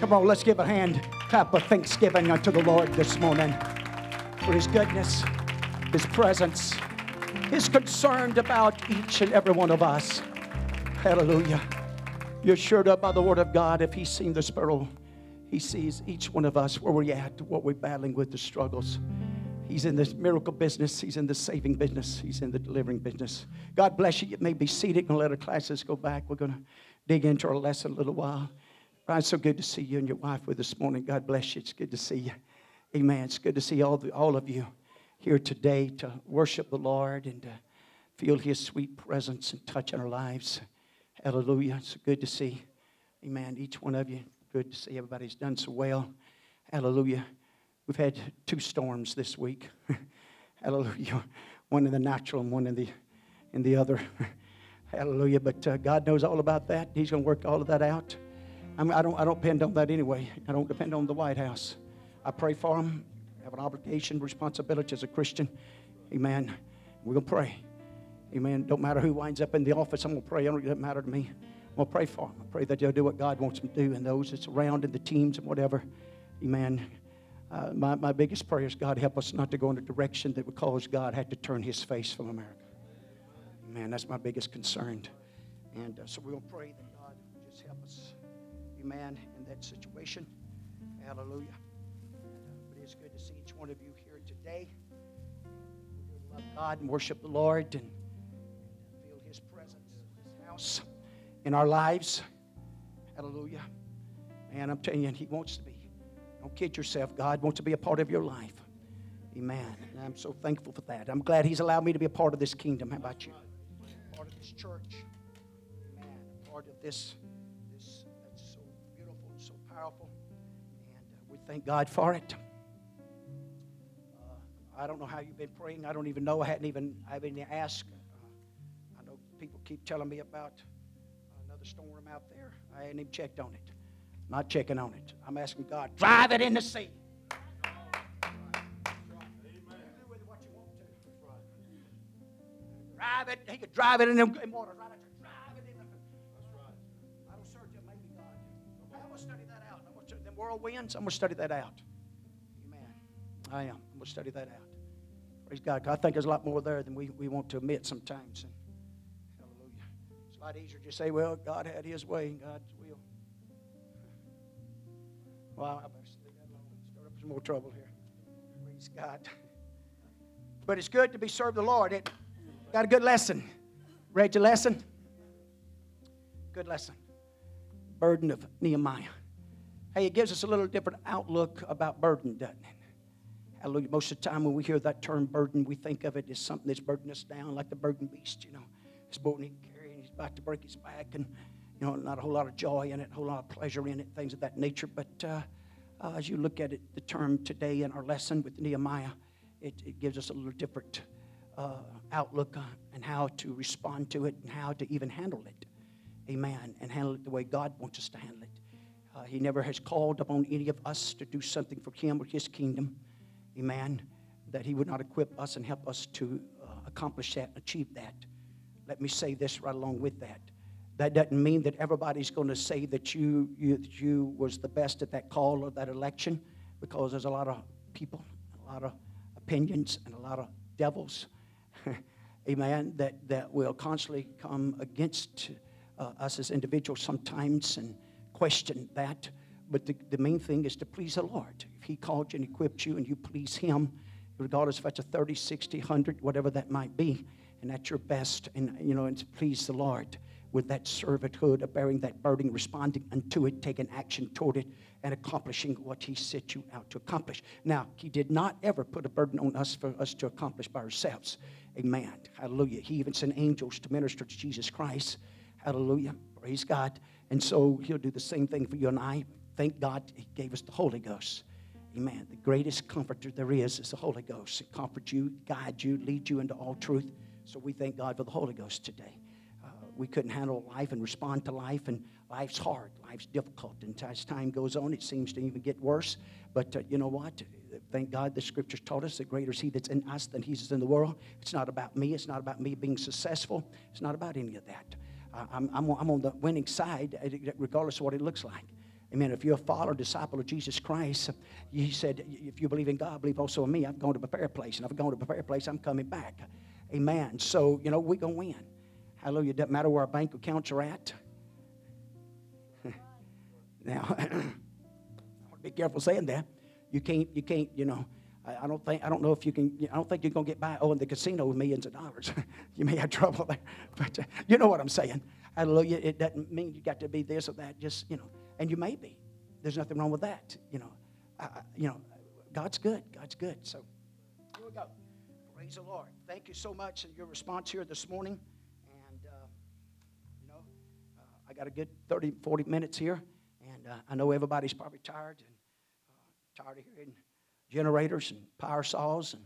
Come on, let's give a hand clap of thanksgiving unto the Lord this morning for his goodness, his presence, his concern about each and every one of us. Hallelujah. You're assured of by the word of God if he's seen the sparrow, he sees each one of us where we're at, what we're battling with, the struggles. He's in the miracle business. He's in the saving business. He's in the delivering business. God bless you. You may be seated and let our classes go back. We're going to dig into our lesson a little while. Brian, so good to see you and your wife with us this morning. God bless you. It's good to see you. Amen. It's good to see all, the, all of you here today to worship the Lord and to feel His sweet presence and touch in our lives. Hallelujah. It's good to see. Amen. Each one of you. Good to see everybody's done so well. Hallelujah. We've had two storms this week. Hallelujah. One in the natural and one in the in the other. Hallelujah. But uh, God knows all about that. He's going to work all of that out. I, mean, I, don't, I don't depend on that anyway. I don't depend on the White House. I pray for them. I have an obligation, responsibility as a Christian. Amen. We're going to pray. Amen. Don't matter who winds up in the office, I'm going to pray. It doesn't matter to me. I'm going to pray for them. I pray that they'll do what God wants them to do and those that's around in the teams and whatever. Amen. Uh, my, my biggest prayer is God help us not to go in a direction that would cause God had to turn his face from America. Amen. That's my biggest concern. And uh, so we're going to pray that Amen. In that situation. Hallelujah. But it's good to see each one of you here today. To love God and worship the Lord and feel His presence in His house, in our lives. Hallelujah. And I'm telling you, He wants to be. Don't kid yourself. God wants to be a part of your life. Amen. And I'm so thankful for that. I'm glad He's allowed me to be a part of this kingdom. How about you? Part of this church. Amen. Part of this powerful. And uh, we thank God for it. Uh, I don't know how you've been praying. I don't even know. I hadn't even I haven't even asked. Uh, I know people keep telling me about another storm out there. I hadn't even checked on it. Not checking on it. I'm asking God, drive it in the sea. Drive it. He could drive it in the water. Right The whirlwinds. I'm gonna study that out. Amen. I am. I'm gonna study that out. Praise God. I think there's a lot more there than we, we want to admit sometimes. And hallelujah. It's a lot easier to say, well, God had His way, and God's will. Well, I better leave that alone. Start up some more trouble here. Praise God. But it's good to be served the Lord. It got a good lesson. Read your lesson? Good lesson. Burden of Nehemiah. Hey, it gives us a little different outlook about burden, doesn't it? Hallelujah. Most of the time when we hear that term burden, we think of it as something that's burdening us down, like the burden beast, you know. It's burden he carrying, he's about to break his back, and, you know, not a whole lot of joy in it, a whole lot of pleasure in it, things of that nature. But uh, uh, as you look at it, the term today in our lesson with Nehemiah, it, it gives us a little different uh, outlook on and how to respond to it and how to even handle it. Amen. And handle it the way God wants us to handle it. Uh, he never has called upon any of us to do something for Him or His kingdom. Amen. That He would not equip us and help us to uh, accomplish that, achieve that. Let me say this right along with that. That doesn't mean that everybody's going to say that you, you, that you was the best at that call or that election, because there's a lot of people, a lot of opinions, and a lot of devils, amen, that, that will constantly come against uh, us as individuals sometimes and question that. But the, the main thing is to please the Lord. If He called you and equipped you and you please Him, regardless if it's a 30, 60, 100, whatever that might be, and that's your best, and you know, and to please the Lord with that servanthood of bearing that burden, responding unto it, taking action toward it, and accomplishing what He set you out to accomplish. Now, He did not ever put a burden on us for us to accomplish by ourselves. Amen. Hallelujah. He even sent angels to minister to Jesus Christ. Hallelujah. Praise God. And so He'll do the same thing for you and I. Thank God He gave us the Holy Ghost. Amen. The greatest comforter there is is the Holy Ghost. It comforts you, guides you, leads you into all truth. So we thank God for the Holy Ghost today we couldn't handle life and respond to life, and life's hard, life's difficult. And as time goes on, it seems to even get worse. But uh, you know what? Thank God the scriptures taught us that greater is He that's in us than He's in the world. It's not about me, it's not about me being successful, it's not about any of that. I'm, I'm, I'm on the winning side, uh, regardless of what it looks like. Amen. If you're a follower, disciple of Jesus Christ, he said, if you believe in God, believe also in me. I've gone to prepare a place, and I've gone to prepare a place, I'm coming back. Amen. So, you know, we're going to win. Hallelujah. Doesn't matter where our bank accounts are at. now, I want to be careful saying that. You can't, you can't, you know, I, don't think, I don't know if you can, I don't think you're to get by, in the casino with millions of dollars. you may have trouble there. But uh, you know what I'm saying. Hallelujah. It doesn't mean you got to be this or that. Just, you know, and you may be. There's nothing wrong with that. You know, I, you know, God's good. God's good. So here we go. Praise the Lord. Thank you so much for your response here this morning. And, uh, you know, uh, I got a good 30, 40 minutes here. And uh, I know everybody's probably tired and uh, tired of hearing generators and power saws and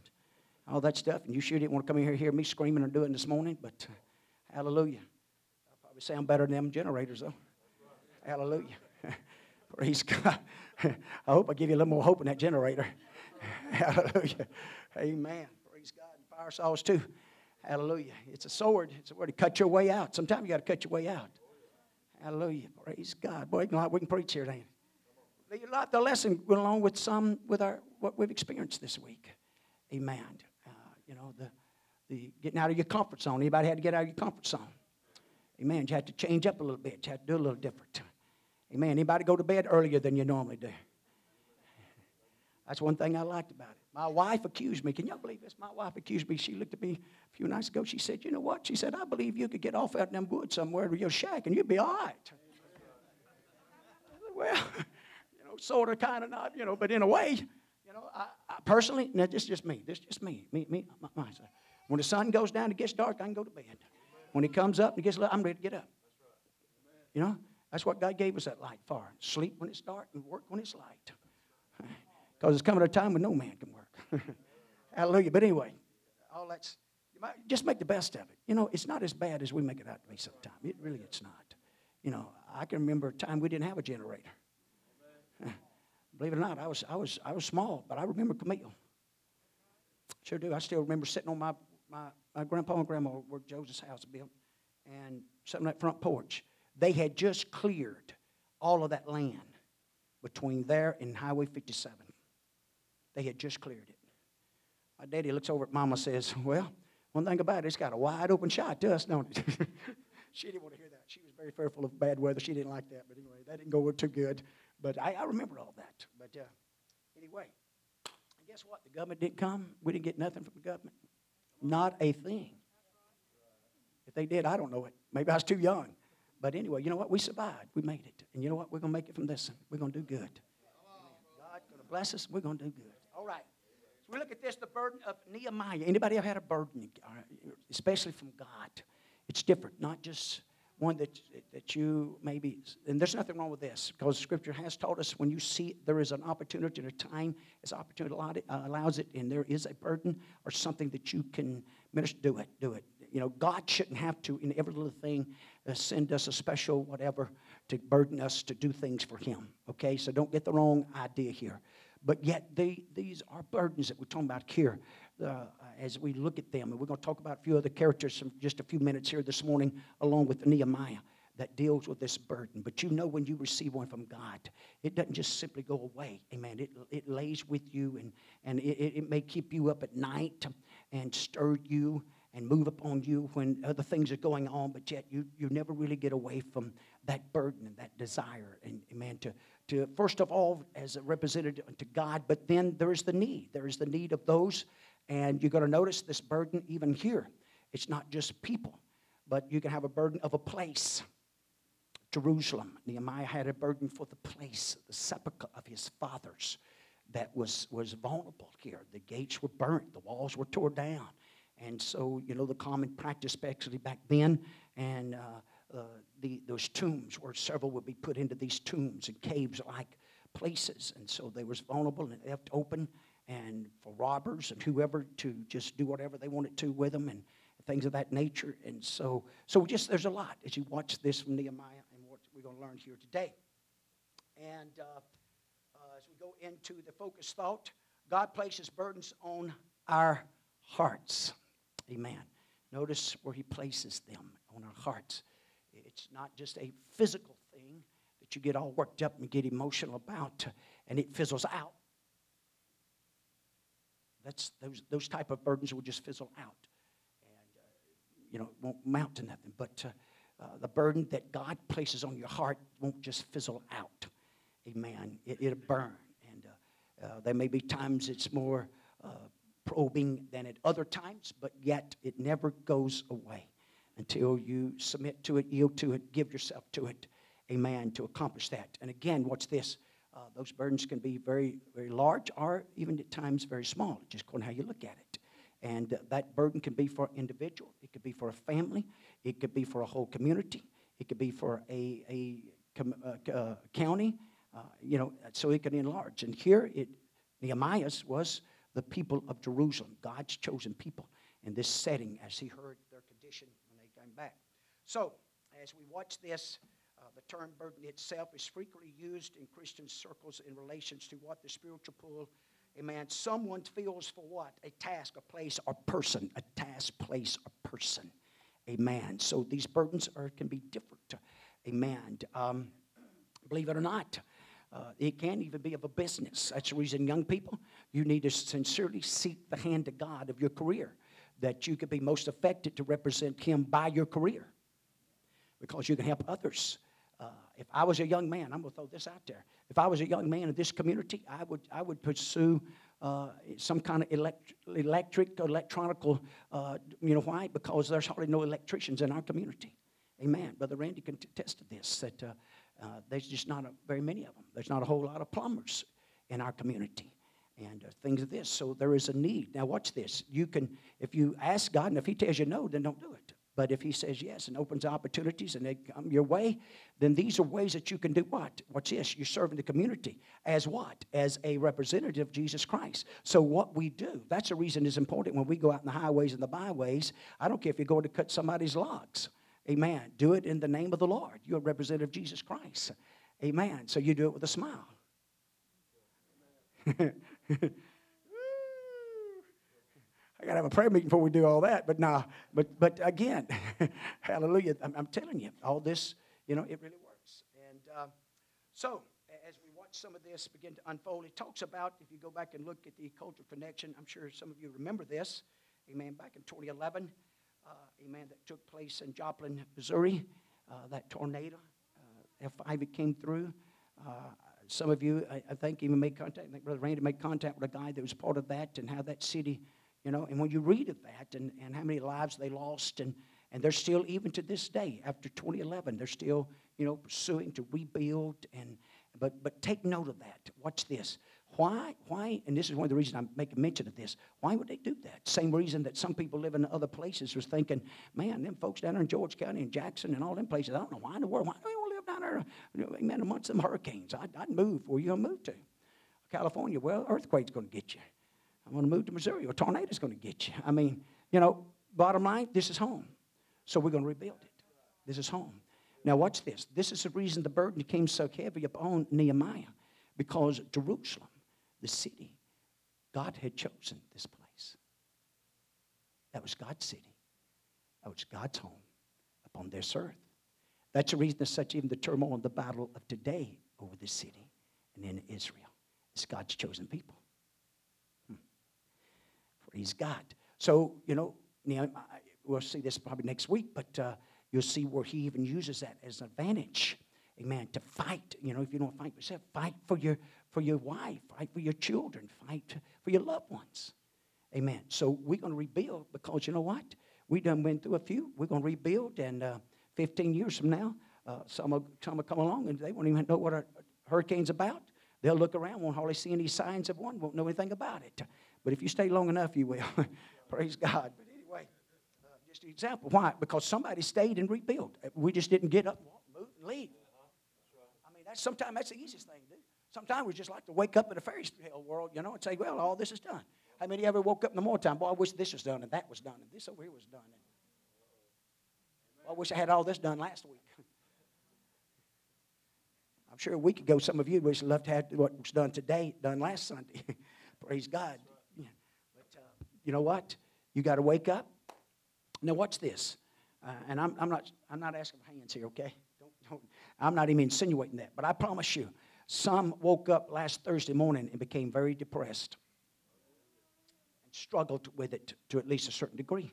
all that stuff. And you sure didn't want to come in here and hear me screaming and doing this morning, but uh, hallelujah. I'll probably sound better than them generators, though. Hallelujah. Praise God. I hope I give you a little more hope in that generator. Hallelujah. Amen. Praise God. And power saws, too. Hallelujah. It's a sword. It's a word to cut your way out. Sometimes you got to cut your way out. Hallelujah. Praise God. Boy, we can preach here, ain't it? The lesson went along with some with our what we've experienced this week. Amen. Uh, you know, the, the getting out of your comfort zone. Anybody had to get out of your comfort zone? Amen. You had to change up a little bit. You had to do a little different. Amen. Anybody go to bed earlier than you normally do? That's one thing I liked about it. My wife accused me. Can y'all believe this? My wife accused me. She looked at me a few nights ago. She said, You know what? She said, I believe you could get off out in them woods somewhere to your shack and you'd be all right. well, you know, sort of, kind of not, you know, but in a way, know, I, I personally, now this is just me. This is just me. Me, me, myself. When the sun goes down, it gets dark, I can go to bed. When it comes up and it gets light, I'm ready to get up. You know, that's what God gave us that light for. Sleep when it's dark and work when it's light. Because it's coming a time when no man can work. Hallelujah. But anyway, all that's just make the best of it. You know, it's not as bad as we make it out to be sometimes. It really it's not. You know, I can remember a time we didn't have a generator. Believe it or not, I was I was I was small, but I remember Camille. Sure do. I still remember sitting on my my, my grandpa and grandma were Joseph's house built, and on that front porch. They had just cleared all of that land between there and Highway 57. They had just cleared it. My daddy looks over at Mama says, Well, one thing about it, it's got a wide open shot to us, don't it? she didn't want to hear that. She was very fearful of bad weather. She didn't like that. But anyway, that didn't go too good. But I, I remember all that. But uh, anyway, guess what? The government didn't come. We didn't get nothing from the government. Not a thing. If they did, I don't know it. Maybe I was too young. But anyway, you know what? We survived. We made it. And you know what? We're going to make it from this. We're going to do good. God's going to bless us. We're going to do good. All right. So we look at this, the burden of Nehemiah. Anybody ever had a burden, especially from God? It's different, not just one that, that you maybe, and there's nothing wrong with this because Scripture has taught us when you see there is an opportunity and a time as opportunity allows it, and there is a burden or something that you can minister, do it, do it. You know, God shouldn't have to, in every little thing, uh, send us a special whatever to burden us to do things for Him. Okay, so don't get the wrong idea here. But yet, they, these are burdens that we're talking about here uh, as we look at them. And we're going to talk about a few other characters in just a few minutes here this morning, along with Nehemiah that deals with this burden. But you know when you receive one from God, it doesn't just simply go away. Amen. It, it lays with you and, and it, it may keep you up at night and stir you and move upon you when other things are going on, but yet you, you never really get away from that burden and that desire. And amen, to, to first of all, as a representative to God, but then there is the need. There is the need of those, and you're going to notice this burden even here. It's not just people, but you can have a burden of a place. Jerusalem. Nehemiah had a burden for the place, the sepulchre of his fathers that was, was vulnerable here. The gates were burnt, the walls were torn down. And so, you know, the common practice, especially back then, and uh, uh, the, those tombs where several would be put into these tombs and caves like places. And so they was vulnerable and left open and for robbers and whoever to just do whatever they wanted to with them and things of that nature. And so, so just there's a lot as you watch this from Nehemiah and what we're going to learn here today. And uh, uh, as we go into the focus thought, God places burdens on our hearts. Amen. Notice where He places them on our hearts. It's not just a physical thing that that you get all worked up and get emotional about, and it fizzles out. That's those those type of burdens will just fizzle out, and uh, you know it won't mount to nothing. But uh, uh, the burden that God places on your heart won't just fizzle out. Amen. It, it'll burn, and uh, uh, there may be times it's more probing than at other times, but yet it never goes away until you submit to it, yield to it, give yourself to it. Amen. To accomplish that. And again, what's this? Uh, those burdens can be very, very large or even at times very small, just according how you look at it. And uh, that burden can be for an individual, it could be for a family, it could be for a whole community, it could be for a, a com- uh, uh county, uh, you know, so it can enlarge. And here, it, Nehemiah's was the people of Jerusalem, God's chosen people in this setting as he heard their condition when they came back. So, as we watch this, the term burden itself is frequently used in Christian circles in relations to what the spiritual pull, amen, someone feels for what? A task, a place, or person. A task, place, or person. Amen. So these burdens are, can be different. Amen. Um, believe it or not, uh, it can even be of a business. That's the reason, young people, you need to sincerely seek the hand of God of your career, that you can be most effective to represent Him by your career, because you can help others uh, if I was a young man, I'm going to throw this out there. If I was a young man in this community, I would, I would pursue uh, some kind of elect- electric, electronical, uh, you know why? Because there's hardly no electricians in our community. Amen. Brother Randy contested this, that uh, uh, there's just not a, very many of them. There's not a whole lot of plumbers in our community and uh, things of this. So there is a need. Now, watch this. You can, if you ask God, and if He tells you no, then don't do it. But if he says yes and opens opportunities and they come your way, then these are ways that you can do what? What's this? You're serving the community as what? As a representative of Jesus Christ. So what we do, that's the reason it's important when we go out in the highways and the byways. I don't care if you're going to cut somebody's logs. Amen. Do it in the name of the Lord. You're a representative of Jesus Christ. Amen. So you do it with a smile. I got to have a prayer meeting before we do all that. But nah, but but again, hallelujah. I'm, I'm, telling you, all this, you know, it really works. And uh, so, as we watch some of this begin to unfold, it talks about, if you go back and look at the cultural connection, I'm sure some of you remember this, amen, back in 2011, uh, amen, that took place in Joplin, Missouri, uh, that tornado, uh, F5 it came through. Uh, some of you, I, I, think, even made contact. I think Brother Randy made contact with a guy that was part of that and how that city you know, and when you read of that and, and how many lives they lost, and, and they're still, even to this day, after 2011, they're still, you know, pursuing to rebuild. And, but, but take note of that. Watch this. Why, why, and this is one of the reasons I'm making mention of this, why would they do that? Same reason that some people live in other places was thinking, man, them folks down there in George County and Jackson and all them places, I don't know why in the world, why do you want to live down there, you know, man, amongst them hurricanes? I'd, I'd move. Where you going to move to? California, well, earthquake's going to get you. I'm going to move to Missouri. A tornado's going to get you. I mean, you know, bottom line, this is home. So we're going to rebuild it. This is home. Now, watch this. This is the reason the burden came so heavy upon Nehemiah because Jerusalem, the city, God had chosen this place. That was God's city, that was God's home upon this earth. That's the reason there's such even the turmoil and the battle of today over this city and in Israel. It's God's chosen people. Praise God. So, you know, we'll see this probably next week, but uh, you'll see where he even uses that as an advantage. Amen. To fight, you know, if you don't fight yourself, fight for your for your wife, fight for your children, fight for your loved ones. Amen. So we're going to rebuild because you know what? We done went through a few. We're going to rebuild, and uh, 15 years from now, uh, some will some will come along and they won't even know what a hurricane's about. They'll look around, won't hardly see any signs of one, won't know anything about it. But if you stay long enough, you will. Praise God. But anyway, uh, just an example. Why? Because somebody stayed and rebuilt. We just didn't get up, walk, move, and leave. I mean, that's sometimes that's the easiest thing to do. Sometimes we just like to wake up in a fairy tale world, you know, and say, well, all this is done. How many ever woke up in the morning time? Boy, I wish this was done and that was done and this over here was done. And, well, I wish I had all this done last week. I'm sure a week ago, some of you would have loved to have what was done today done last Sunday. Praise God you know what? You got to wake up. Now, watch this. Uh, and I'm, I'm, not, I'm not asking for hands here, okay? Don't, don't, I'm not even insinuating that, but I promise you, some woke up last Thursday morning and became very depressed and struggled with it to at least a certain degree.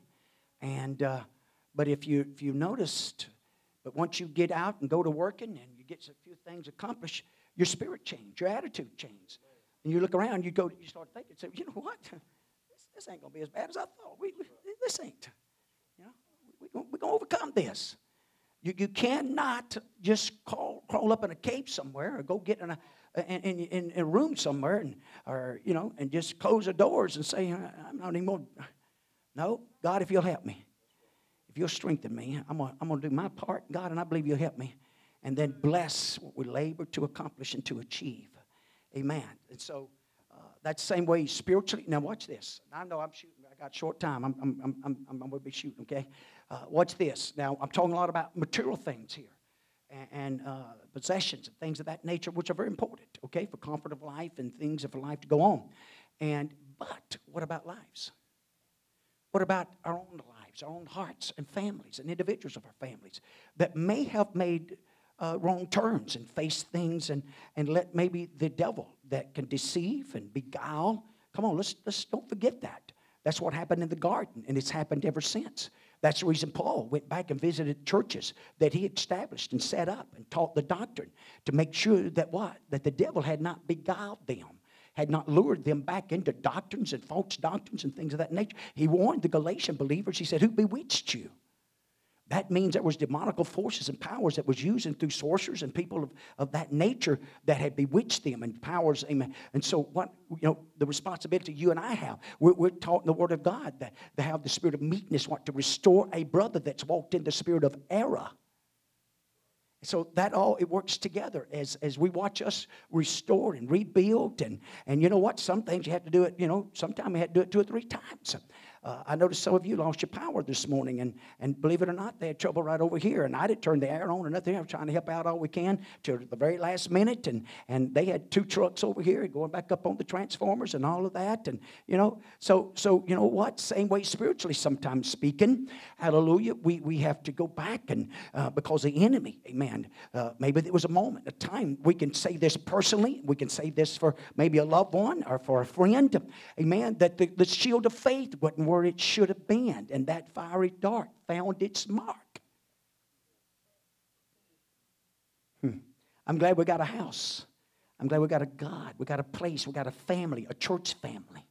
And, uh, but if you, if you noticed, but once you get out and go to working and you get a few things accomplished, your spirit change, your attitude change. And you look around, you go, you start thinking, say, you know what? This, ain't gonna be as bad as I thought. We, we, this ain't. You know, we, we, we're gonna overcome this. You, you cannot just crawl, crawl up in a cave somewhere or go get in a, in, in, in a room somewhere and, or, you know, and just close the doors and say, I'm not anymore. No, God, if you'll help me, if you'll strengthen me, I'm going I'm to do my part, God, and I believe you'll help me. And then bless what we labor to accomplish and to achieve. Amen. And so the same way spiritually. Now, watch this. I know I'm shooting, I got short time. I'm, I'm, I'm, I'm, I'm going to be shooting, okay? Uh, watch this. Now, I'm talking a lot about material things here and, and uh, possessions and things of that nature, which are very important, okay, for comfort of life and things of life to go on. And, but what about lives? What about our own lives, our own hearts and families and individuals of our families that may have made uh, wrong turns and faced things and, and let maybe the devil that can deceive and beguile? Come on, let's, let's don't forget that. That's what happened in the garden, and it's happened ever since. That's the reason Paul went back and visited churches that he established and set up and taught the doctrine to make sure that what? That the devil had not beguiled them, had not lured them back into doctrines and false doctrines and things of that nature. He warned the Galatian believers, he said, Who bewitched you? That means there was demonical forces and powers that was using through sorcerers and people of, of that nature that had bewitched them and powers. Amen. And so what you know, the responsibility you and I have, we're, we're taught in the Word of God that to have the spirit of meekness, what to restore a brother that's walked in the spirit of error. So that all it works together as, as we watch us restore and rebuild and and you know what? Some things you have to do it, you know, sometimes you have to do it two or three times. Uh, I noticed some of you lost your power this morning, and, and believe it or not, they had trouble right over here. And I didn't turn the air on or nothing. I was trying to help out all we can to the very last minute. And, and they had two trucks over here going back up on the transformers and all of that. And, you know, so, so you know what? Same way spiritually, sometimes speaking. Hallelujah. We, we have to go back and uh, because the enemy, amen. Uh, maybe there was a moment, a time. We can say this personally. We can say this for maybe a loved one or for a friend. Amen. That the, the shield of faith wasn't where it should have been, and that fiery dart found its mark. Hmm. I'm glad we got a house. I'm glad we got a God. We got a place. We got a family, a church family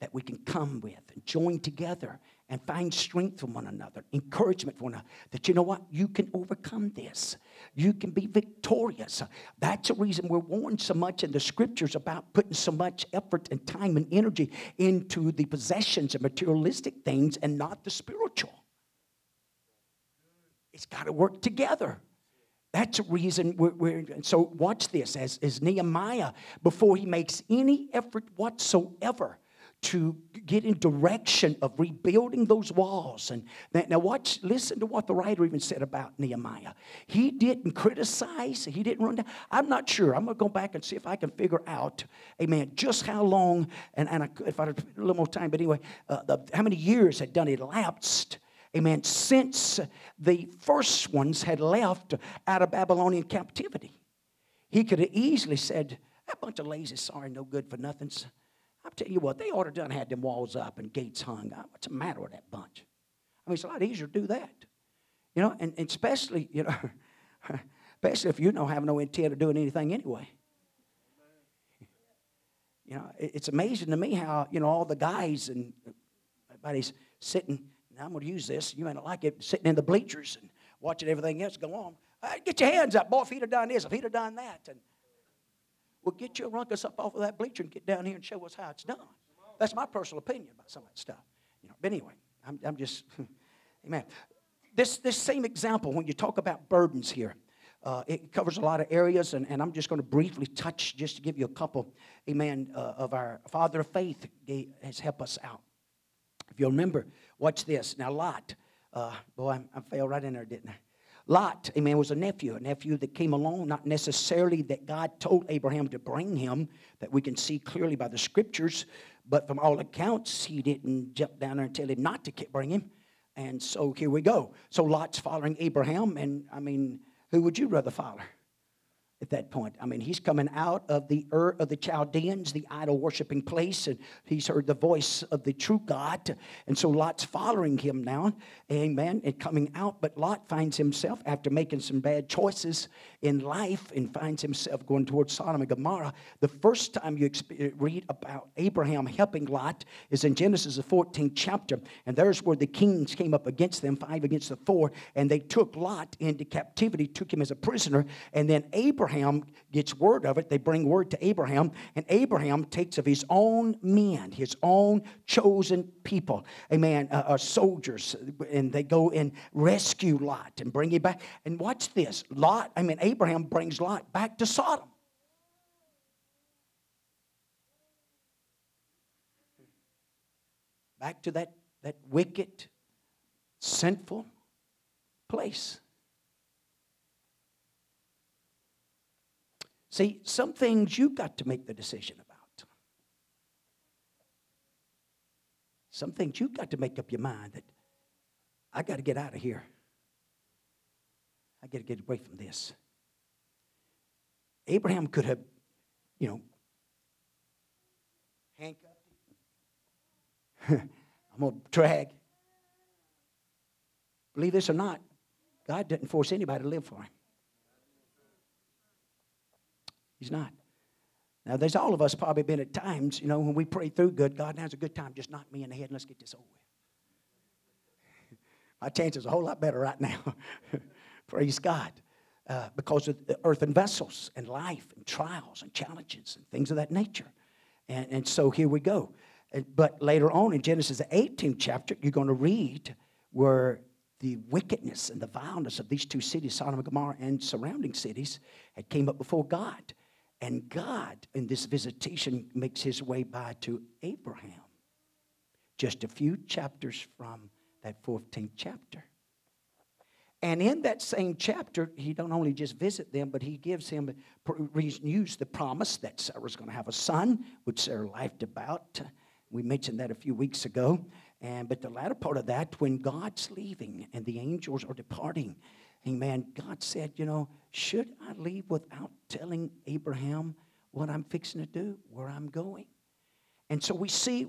that we can come with and join together and find strength from one another, encouragement from one another. That you know what? You can overcome this. You can be victorious. That's the reason we're warned so much in the scriptures about putting so much effort and time and energy into the possessions and materialistic things and not the spiritual. It's got to work together. That's the reason we're, we're, so watch this as, as Nehemiah, before he makes any effort whatsoever to get in direction of rebuilding those walls. And that, now, watch, listen to what the writer even said about Nehemiah. He didn't criticize, he didn't run down. I'm not sure. I'm going to go back and see if I can figure out, amen, just how long, and, and I, if I had a little more time, but anyway, uh, the, how many years had done elapsed amen, since the first ones had left out of Babylonian captivity. He could have easily said, That bunch of lazy, sorry, no good for nothings. I'll tell you what, they ought to done had them walls up and gates hung up. What's the matter with that bunch? I mean, it's a lot easier to do that. You know, and, and especially, you know, especially if you don't have no intent of doing anything anyway. You know, it, it's amazing to me how, you know, all the guys and everybody's sitting, now I'm going to use this, you may not like it, sitting in the bleachers and watching everything else go on. get your hands up, boy, if he'd have done this, if he'd have done that. And well, get your ruckus up off of that bleacher and get down here and show us how it's done. That's my personal opinion about some of that stuff. You know, but anyway, I'm, I'm just, amen. This, this same example, when you talk about burdens here, uh, it covers a lot of areas, and, and I'm just going to briefly touch just to give you a couple, amen, uh, of our Father of Faith has helped us out. If you'll remember, watch this. Now, Lot, uh, boy, I, I fell right in there, didn't I? Lot, amen, was a nephew, a nephew that came along, not necessarily that God told Abraham to bring him, that we can see clearly by the scriptures, but from all accounts, he didn't jump down there and tell him not to bring him. And so here we go. So Lot's following Abraham, and I mean, Who would you rather follow? At that point. I mean, he's coming out of the Ur of the Chaldeans, the idol worshiping place, and he's heard the voice of the true God. And so Lot's following him now, amen, and coming out. But Lot finds himself, after making some bad choices in life, and finds himself going towards Sodom and Gomorrah. The first time you uh, read about Abraham helping Lot is in Genesis, the 14th chapter. And there's where the kings came up against them, five against the four, and they took Lot into captivity, took him as a prisoner, and then Abraham Abraham gets word of it. They bring word to Abraham, and Abraham takes of his own men, his own chosen people, amen, uh, uh, soldiers, and they go and rescue Lot and bring him back. And watch this Lot, I mean, Abraham brings Lot back to Sodom. Back to that, that wicked, sinful place. See, some things you've got to make the decision about. Some things you've got to make up your mind that I got to get out of here. I got to get away from this. Abraham could have, you know, handcuffed. I'm going to drag. Believe this or not, God didn't force anybody to live for him. He's not. Now, there's all of us probably been at times, you know, when we pray through good, God, now's a good time. Just knock me in the head and let's get this over with. My chances are a whole lot better right now. Praise God. Uh, because of the earthen vessels and life and trials and challenges and things of that nature. And, and so here we go. But later on in Genesis, the 18th chapter, you're going to read where the wickedness and the vileness of these two cities, Sodom and Gomorrah and surrounding cities, had came up before God. And God, in this visitation, makes his way by to Abraham, just a few chapters from that 14th chapter. And in that same chapter, he don't only just visit them, but he gives him renews the promise that Sarah's going to have a son, which Sarah laughed about. We mentioned that a few weeks ago. And but the latter part of that, when God's leaving and the angels are departing, Amen. God said, you know, should I leave without telling Abraham what I'm fixing to do, where I'm going? And so we see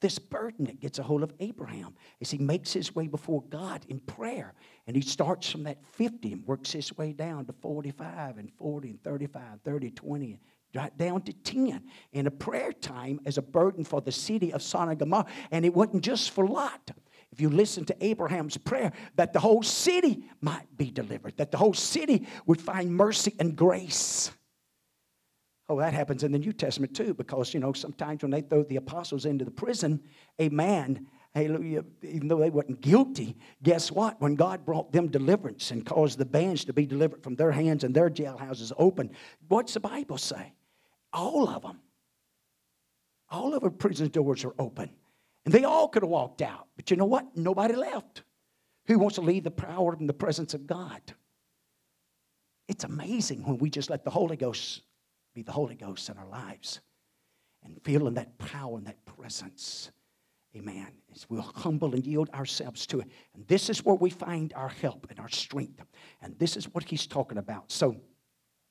this burden that gets a hold of Abraham as he makes his way before God in prayer. And he starts from that 50 and works his way down to 45 and 40 and 35, 30, 20, right down to 10 in a prayer time as a burden for the city of Sodom and Gomorrah. And it wasn't just for Lot if you listen to Abraham's prayer, that the whole city might be delivered, that the whole city would find mercy and grace. Oh, that happens in the New Testament too, because, you know, sometimes when they throw the apostles into the prison, a man, hallelujah, even though they weren't guilty, guess what? When God brought them deliverance and caused the bands to be delivered from their hands and their jailhouses open, what's the Bible say? All of them. All of our prison doors are open. And they all could have walked out. But you know what? Nobody left. Who wants to leave the power and the presence of God? It's amazing when we just let the Holy Ghost be the Holy Ghost in our lives and feeling that power and that presence. Amen. As we'll humble and yield ourselves to it. And this is where we find our help and our strength. And this is what he's talking about. So,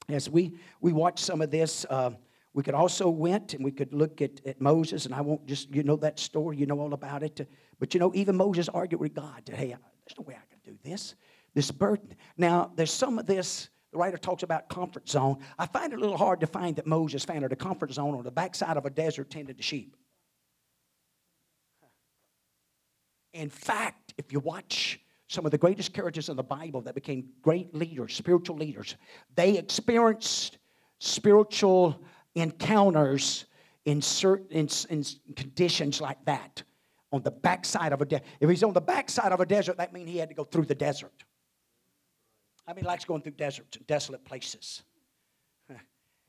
as we, we watch some of this, uh, we could also went and we could look at, at Moses, and I won't just, you know that story, you know all about it. But you know, even Moses argued with God hey, there's no way I can do this, this burden. Now, there's some of this, the writer talks about comfort zone. I find it a little hard to find that Moses found it a comfort zone on the backside of a desert tending to sheep. In fact, if you watch some of the greatest characters in the Bible that became great leaders, spiritual leaders, they experienced spiritual encounters in certain in, in conditions like that on the backside of a desert. If he's on the backside of a desert, that means he had to go through the desert. I mean, likes going through deserts and desolate places.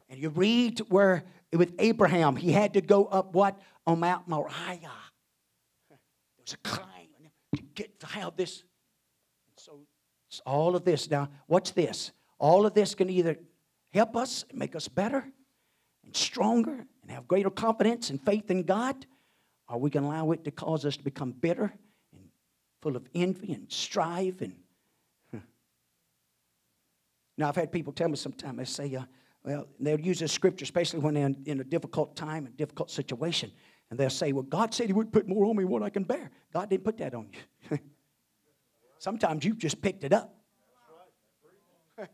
And you read where with Abraham, he had to go up what? On Mount Moriah. There was a climb to get to have this. So all of this. Now, what's this? All of this can either help us, make us better, stronger and have greater confidence and faith in God, or we can allow it to cause us to become bitter and full of envy and strife and Now, I've had people tell me sometimes, they say, uh, well, they'll use this scripture, especially when they're in, a difficult time, a difficult situation. And they'll say, well, God said He would put more on me what I can bear. God didn't put that on you. Sometimes you've just picked it up.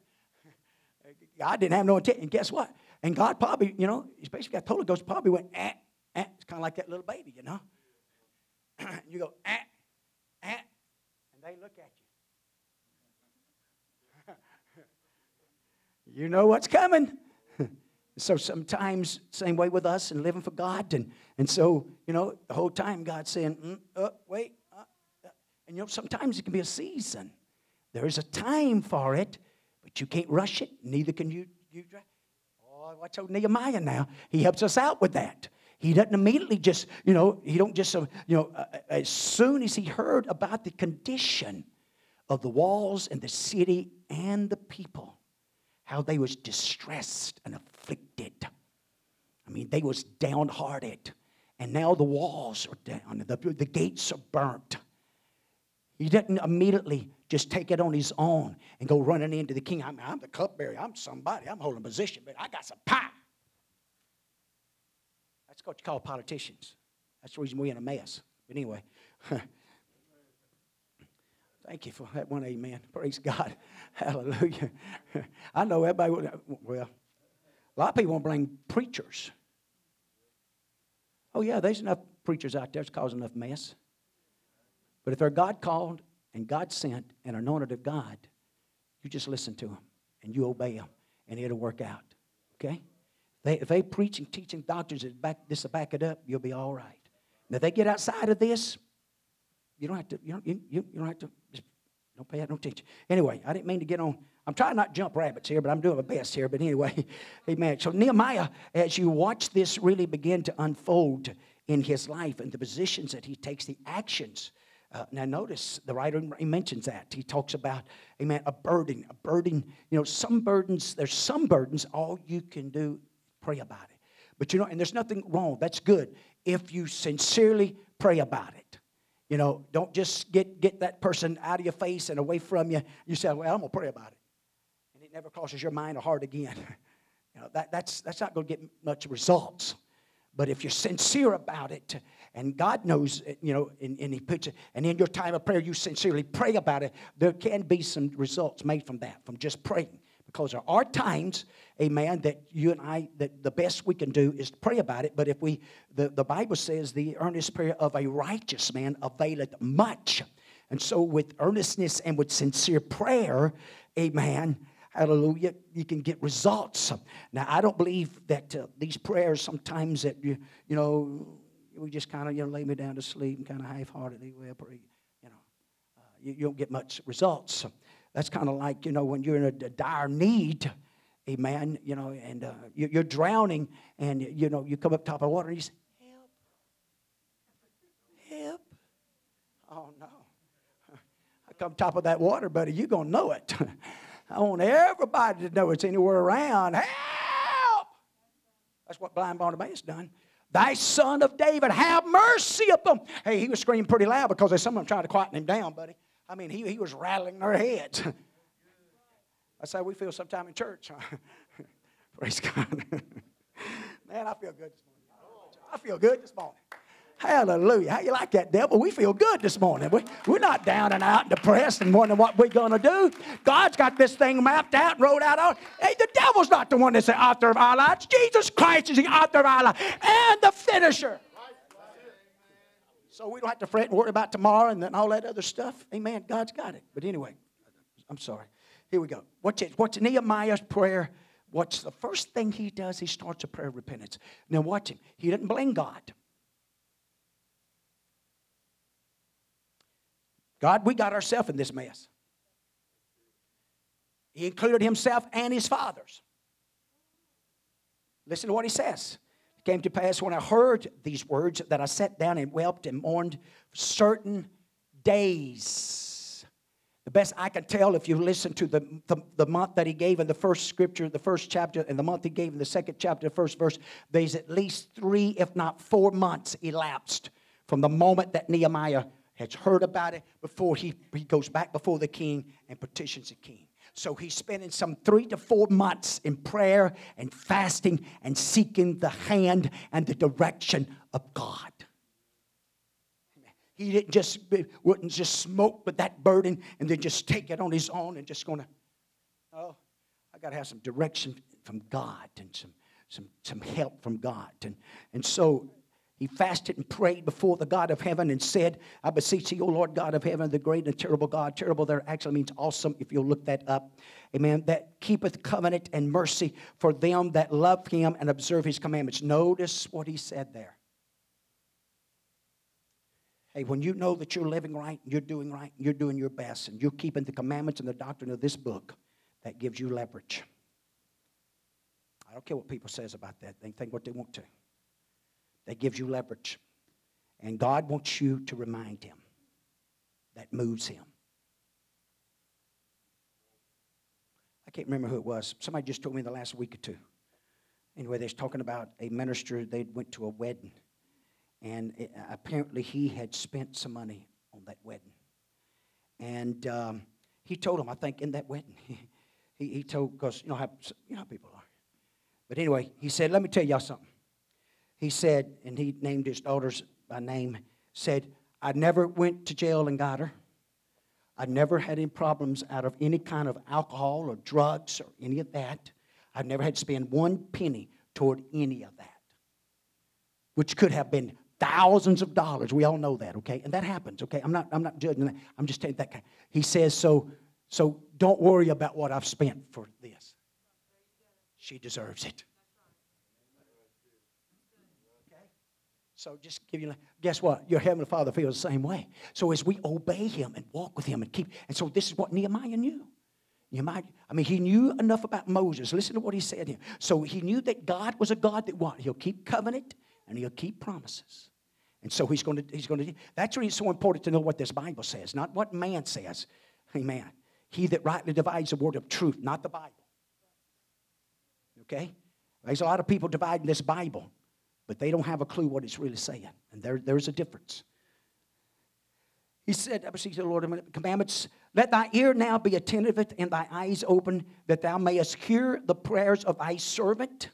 I didn't have no intent. And guess what? And God probably, you know, he especially got Holy Ghost, probably went, eh, eh. It's kind of like that little baby, you know. you go, eh, eh, and they look at you. you know what's coming. so sometimes, same way with us and living for God. And, and so, you know, the whole time God's saying, mm, uh, wait. Uh, uh. And, you know, sometimes it can be a season. There is a time for it, but you can't rush it. Neither can you. you watch out Nehemiah now. He helps us out with that. He doesn't immediately just, you know, he don't just, uh, you know, uh, uh, as soon as he heard about the condition of the walls and the city and the people, how they was distressed and afflicted. I mean, they was downhearted. And now the walls are down, the, the gates are burnt. He didn't immediately just take it on his own and go running into the king. I'm, I'm the cupbearer. I'm somebody. I'm holding position, but I got some power. That's what you call politicians. That's the reason we're in a mess. But anyway, thank you for that one amen. Praise God. Hallelujah. I know everybody, would, well, a lot of people want to blame preachers. Oh, yeah, there's enough preachers out there that's causing enough mess. But if they're God called and God sent and anointed of God, you just listen to them and you obey them and it'll work out. Okay? They, if they preaching, teaching doctrines that back this will back it up, you'll be all right. Now, if they get outside of this, you don't have to. You don't. You, you don't have to. Don't pay no attention. Anyway, I didn't mean to get on. I'm trying not to jump rabbits here, but I'm doing my best here. But anyway, Amen. So Nehemiah, as you watch this really begin to unfold in his life and the positions that he takes, the actions. Uh, now, notice the writer he mentions that. He talks about, amen, a burden, a burden. You know, some burdens, there's some burdens, all you can do pray about it. But you know, and there's nothing wrong. That's good if you sincerely pray about it. You know, don't just get, get that person out of your face and away from you. You say, well, I'm going to pray about it. And it never crosses your mind or heart again. you know, that, that's, that's not going to get much results. But if you're sincere about it, and God knows, you know, and, and He puts it, and in your time of prayer, you sincerely pray about it, there can be some results made from that, from just praying. Because there are times, amen, that you and I, that the best we can do is pray about it. But if we, the, the Bible says, the earnest prayer of a righteous man availeth much. And so, with earnestness and with sincere prayer, amen, hallelujah, you can get results. Now, I don't believe that uh, these prayers sometimes that you, you know, we just kind of, you know, lay me down to sleep and kind of half heartedly, well, you know, uh, you, you don't get much results. That's kind of like, you know, when you're in a, a dire need, amen, you know, and uh, you, are drowning and, you know, you come up top of water and you say, help, help. Oh, no. I come top of that water, buddy, you're going to know it. I want everybody to know it's anywhere around. Help! That's what blind Bartimaeus done. Thy son of David, have mercy upon. Hey, he was screaming pretty loud because there's some of them trying to quieten him down, buddy. I mean, he, he was rattling their heads. That's how we feel sometime in church. Huh? Praise God. Man, I feel good this morning. I feel good this morning. Hallelujah. How you like that, devil? We feel good this morning. We, we're not down and out and depressed and wondering what we're going to do. God's got this thing mapped out, wrote out. Hey, the devil's not the one that's the author of our lives. Jesus Christ is the author of our lives and the finisher. So we don't have to fret and worry about tomorrow and then all that other stuff. Amen. God's got it. But anyway, I'm sorry. Here we go. What's it? What's Nehemiah's prayer? What's the first thing he does? He starts a prayer of repentance. Now watch him. He didn't blame God. God, we got ourselves in this mess. He included himself and his fathers. Listen to what he says came to pass when I heard these words that I sat down and wept and mourned certain days. The best I can tell, if you listen to the, the, the, month that he gave in the first scripture, the first chapter, and the month he gave in the second chapter, the first verse, there's at least three, if not four months elapsed from the moment that Nehemiah has heard about it before he, he goes back before the king and petitions the king. So he's spending some three to four months in prayer and fasting and seeking the hand and the direction of God. He didn't just wouldn't just smoke with that burden and then just take it on his own and just gonna, oh, I gotta have some direction from God and some some some help from God. And and so he fasted and prayed before the God of heaven and said, I beseech thee, O Lord God of heaven, the great and terrible God. Terrible there actually means awesome if you'll look that up. Amen. That keepeth covenant and mercy for them that love him and observe his commandments. Notice what he said there. Hey, when you know that you're living right, you're doing right, you're doing your best, and you're keeping the commandments and the doctrine of this book, that gives you leverage. I don't care what people says about that. They think what they want to that gives you leverage. And God wants you to remind Him. That moves Him. I can't remember who it was. Somebody just told me in the last week or two. Anyway, they was talking about a minister. They went to a wedding, and it, apparently he had spent some money on that wedding. And um, he told them, I think, in that wedding, he, he told because you know how you know how people are. But anyway, he said, "Let me tell y'all something." He said, and he named his daughters by name, said, I never went to jail and got her. I never had any problems out of any kind of alcohol or drugs or any of that. I've never had to spend one penny toward any of that, which could have been thousands of dollars. We all know that, okay? And that happens, okay? I'm not, I'm not judging that. I'm just telling that. He says, so, so don't worry about what I've spent for this. She deserves it. So just give you, guess what? Your Heavenly Father feels the same way. So as we obey Him and walk with Him and keep, and so this is what Nehemiah knew. Nehemiah, I mean, he knew enough about Moses. Listen to what he said here. So he knew that God was a God that what? He'll keep covenant and he'll keep promises. And so he's going to, he's going to, that's why it's so important to know what this Bible says, not what man says. Amen. He that rightly divides the word of truth, not the Bible. Okay? There's a lot of people dividing this Bible but they don't have a clue what it's really saying. And there, there's a difference. He said, I the Lord, commandments, let thy ear now be attentive and thy eyes open, that thou mayest hear the prayers of thy servant,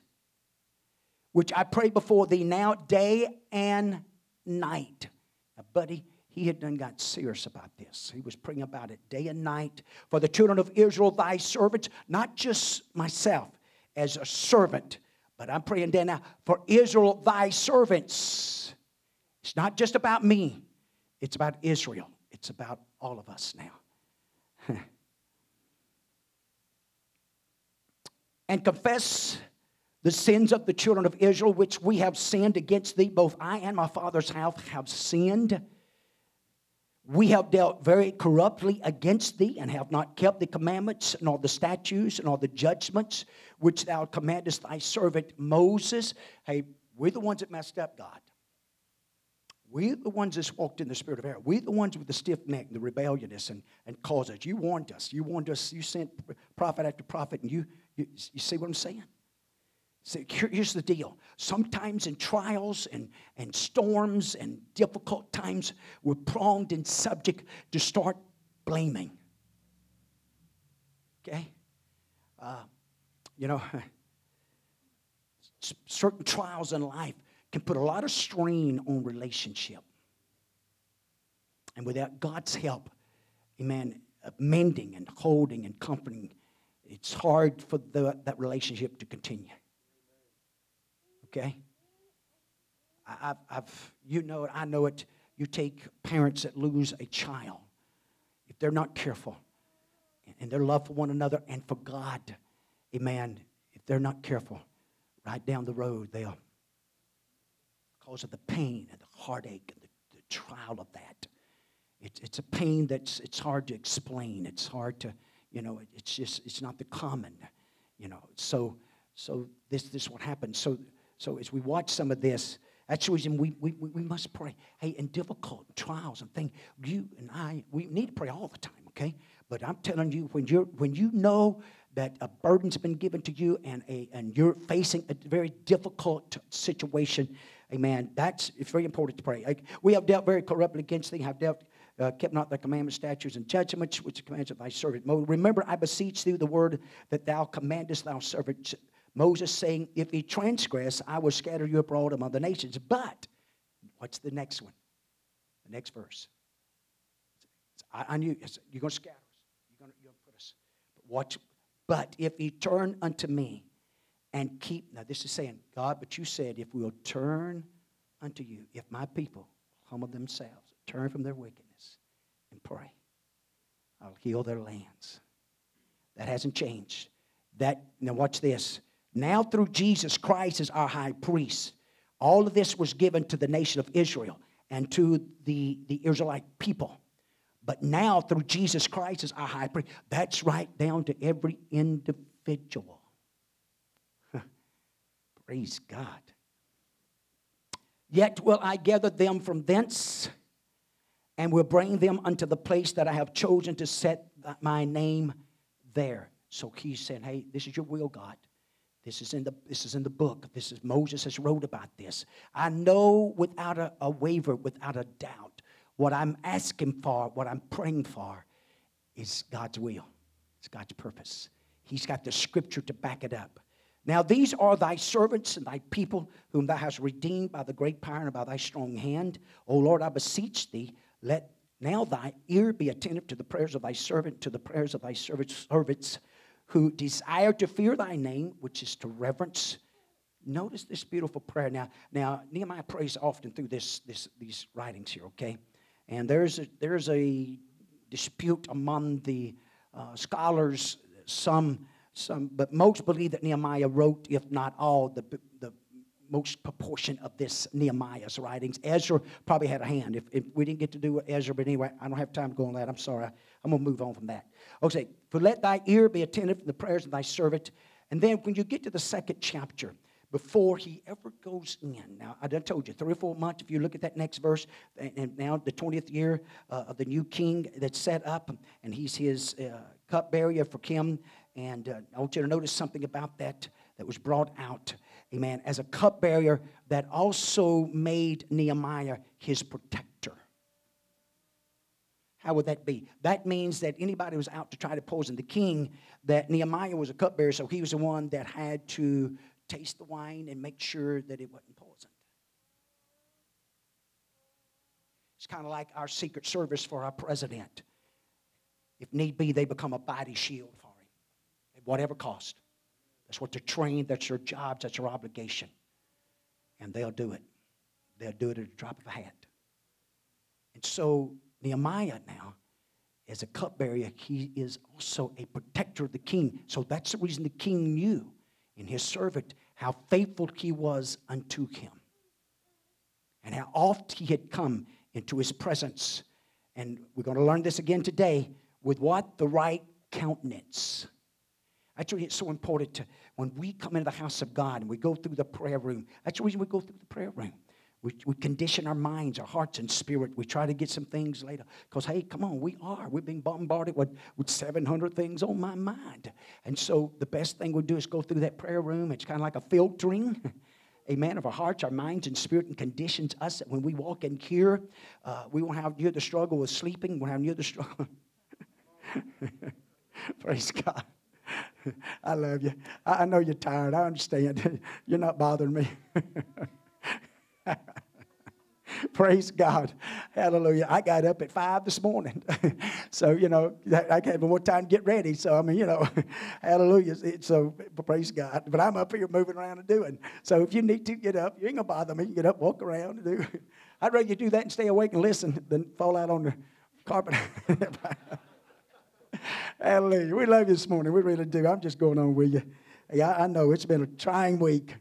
which I pray before thee now, day and night. Now, buddy, he had done got serious about this. He was praying about it day and night for the children of Israel, thy servants, not just myself as a servant, but I'm praying then now for Israel, thy servants. It's not just about me, it's about Israel. It's about all of us now. and confess the sins of the children of Israel, which we have sinned against thee. Both I and my father's house have sinned. We have dealt very corruptly against thee and have not kept the commandments, nor the statutes, nor the judgments which thou commandest thy servant Moses. Hey, we're the ones that messed up, God. We're the ones that walked in the spirit of error. We're the ones with the stiff neck, and the rebelliousness, and, and caused us. You warned us. You warned us. You sent prophet after prophet, and you, you, you see what I'm saying? See, here's the deal. Sometimes in trials and, and storms and difficult times, we're pronged and subject to start blaming. Okay? Uh, you know, certain trials in life can put a lot of strain on relationship. And without God's help, amen, mending and holding and comforting, it's hard for the, that relationship to continue. Okay? I've, I've, you know it, I know it. You take parents that lose a child, if they're not careful, and their love for one another and for God, amen, if they're not careful, right down the road, they'll, because of the pain and the heartache and the, the trial of that, it's, it's a pain that's it's hard to explain. It's hard to, you know, it's just, it's not the common, you know. So, so this, this is what happens. So, so as we watch some of this, that's the reason we, we, we must pray. Hey, in difficult trials and things, you and I, we need to pray all the time, okay? But I'm telling you, when you're when you know that a burden's been given to you and a and you're facing a very difficult situation, amen, that's it's very important to pray. Like, we have dealt very corruptly against thee, have dealt uh, kept not thy commandments, statutes, and judgments, which the commands of thy servant Remember, I beseech thee the word that thou commandest thy servant Moses, saying, If he transgress, I will scatter you abroad among the nations. But, what's the next one? The next verse. I, I knew you're going to scatter us. You're going to put us. But watch. But if ye turn unto me and keep, now this is saying, God, but you said, if we will turn unto you, if my people humble themselves, turn from their wickedness, and pray, I'll heal their lands. That hasn't changed. That now watch this. Now through Jesus Christ as our high priest, all of this was given to the nation of Israel and to the, the Israelite people. But now, through Jesus Christ as our high priest, that's right down to every individual. Praise God. Yet will I gather them from thence and will bring them unto the place that I have chosen to set my name there. So he's saying, Hey, this is your will, God. This is in the, this is in the book. This is Moses has wrote about this. I know without a, a waver, without a doubt what I'm asking for, what I'm praying for, is God's will. It's God's purpose. He's got the scripture to back it up. Now, these are thy servants and thy people, whom thou hast redeemed by the great power and by thy strong hand. O Lord, I beseech thee, let now thy ear be attentive to the prayers of thy servant, to the prayers of thy servants, servants who desire to fear thy name, which is to reverence. Notice this beautiful prayer. Now, now Nehemiah prays often through this, this, these writings here, okay? And there's a, there's a dispute among the uh, scholars, some, some, but most believe that Nehemiah wrote, if not all, the, the most proportion of this Nehemiah's writings. Ezra probably had a hand. If, if we didn't get to do Ezra, but anyway, I don't have time to go on that. I'm sorry. I'm going to move on from that. Okay, for let thy ear be attentive to the prayers of thy servant. And then when you get to the second chapter, before he ever goes in. Now, I told you, three or four months, if you look at that next verse, and now the 20th year uh, of the new king that's set up, and he's his uh, cupbearer for Kim. And uh, I want you to notice something about that that was brought out, amen, as a cupbearer that also made Nehemiah his protector. How would that be? That means that anybody was out to try to poison the king, that Nehemiah was a cupbearer, so he was the one that had to taste the wine and make sure that it wasn't poisoned. It's kind of like our secret service for our president. If need be, they become a body shield for him at whatever cost. That's what they're trained, that's their jobs, that's their obligation. And they'll do it. They'll do it at a drop of a hat. And so Nehemiah now, as a cupbearer, he is also a protector of the king. So that's the reason the king knew in his servant how faithful he was unto him and how oft he had come into his presence. And we're going to learn this again today with what? The right countenance. That's why it's so important to, when we come into the house of God and we go through the prayer room. That's the reason we go through the prayer room. We, we condition our minds, our hearts, and spirit. We try to get some things later. Because, hey, come on, we are. We've been bombarded with, with 700 things on my mind. And so the best thing we do is go through that prayer room. It's kind of like a filtering. Amen. Of our hearts, our minds, and spirit, and conditions us that when we walk in here, uh, we won't have near the struggle with sleeping. We won't have near the struggle. Praise God. I love you. I know you're tired. I understand. You're not bothering me. Praise God. Hallelujah. I got up at five this morning. so, you know, I had more time to get ready. So, I mean, you know, hallelujah. So, praise God. But I'm up here moving around and doing. So, if you need to get up, you ain't going to bother me. You get up, walk around, and do. I'd rather you do that and stay awake and listen than fall out on the carpet. Hallelujah. We love you this morning. We really do. I'm just going on with you. Yeah, I know it's been a trying week.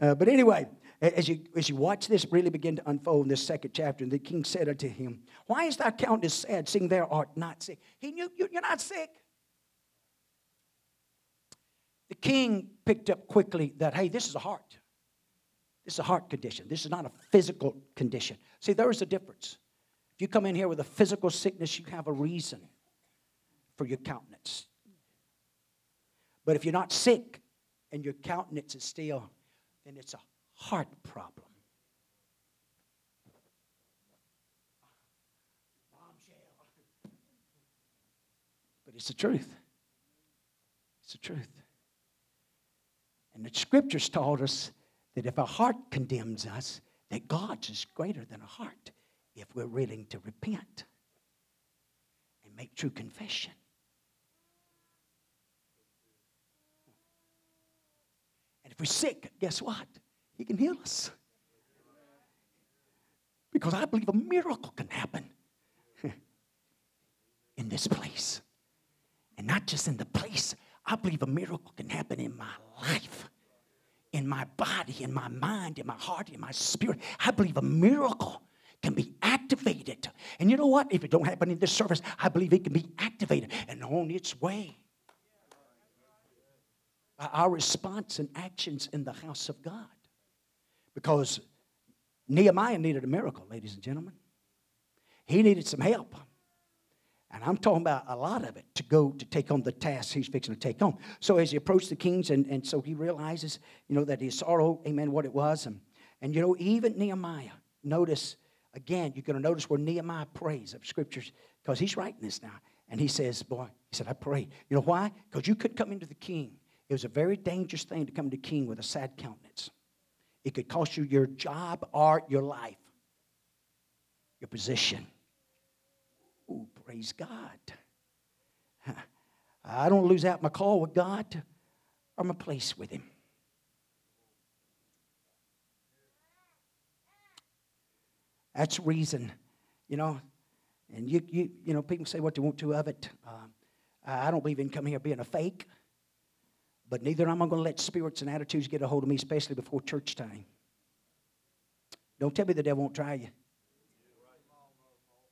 Uh, but anyway, as you, as you watch this really begin to unfold in this second chapter, and the king said unto him, Why is thy countenance sad, seeing thou art not sick? He knew you're not sick. The king picked up quickly that, hey, this is a heart. This is a heart condition. This is not a physical condition. See, there is a difference. If you come in here with a physical sickness, you have a reason for your countenance. But if you're not sick and your countenance is still, then it's a heart problem. But it's the truth. It's the truth. And the scriptures taught us that if our heart condemns us, that God's is greater than a heart if we're willing to repent and make true confession. If we're sick, guess what? He can heal us. Because I believe a miracle can happen in this place. And not just in the place, I believe a miracle can happen in my life, in my body, in my mind, in my heart, in my spirit. I believe a miracle can be activated. And you know what? If it don't happen in this service, I believe it can be activated and on its way. Our response and actions in the house of God. Because Nehemiah needed a miracle, ladies and gentlemen. He needed some help. And I'm talking about a lot of it to go to take on the task he's fixing to take on. So as he approached the kings, and, and so he realizes, you know, that his sorrow, amen, what it was. And, and you know, even Nehemiah, notice, again, you're going to notice where Nehemiah prays of scriptures, because he's writing this now. And he says, boy, he said, I pray. You know why? Because you could come into the king. It was a very dangerous thing to come to king with a sad countenance. It could cost you your job or your life, your position. Ooh, praise God. I don't lose out my call with God or my place with Him. That's reason, you know. And you, you, you know, people say what they want to of it. Um, I don't believe in coming here being a fake, but neither am I going to let spirits and attitudes get a hold of me, especially before church time. Don't tell me the devil won't try you.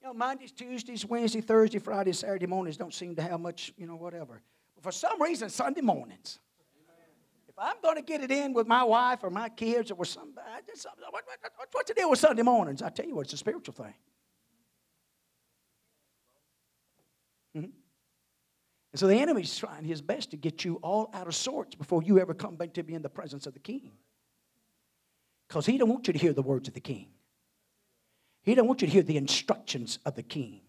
You know, Mondays, Tuesdays, Wednesday, Thursday, Friday, Saturday mornings don't seem to have much, you know, whatever. But for some reason, Sunday mornings, if I'm going to get it in with my wife or my kids or with somebody, just, what, what, what's the deal with Sunday mornings? I tell you what, it's a spiritual thing. Mm-hmm. And so the enemy's trying his best to get you all out of sorts before you ever come back to be in the presence of the king. Because he don't want you to hear the words of the king. He don't want you to hear the instructions of the king.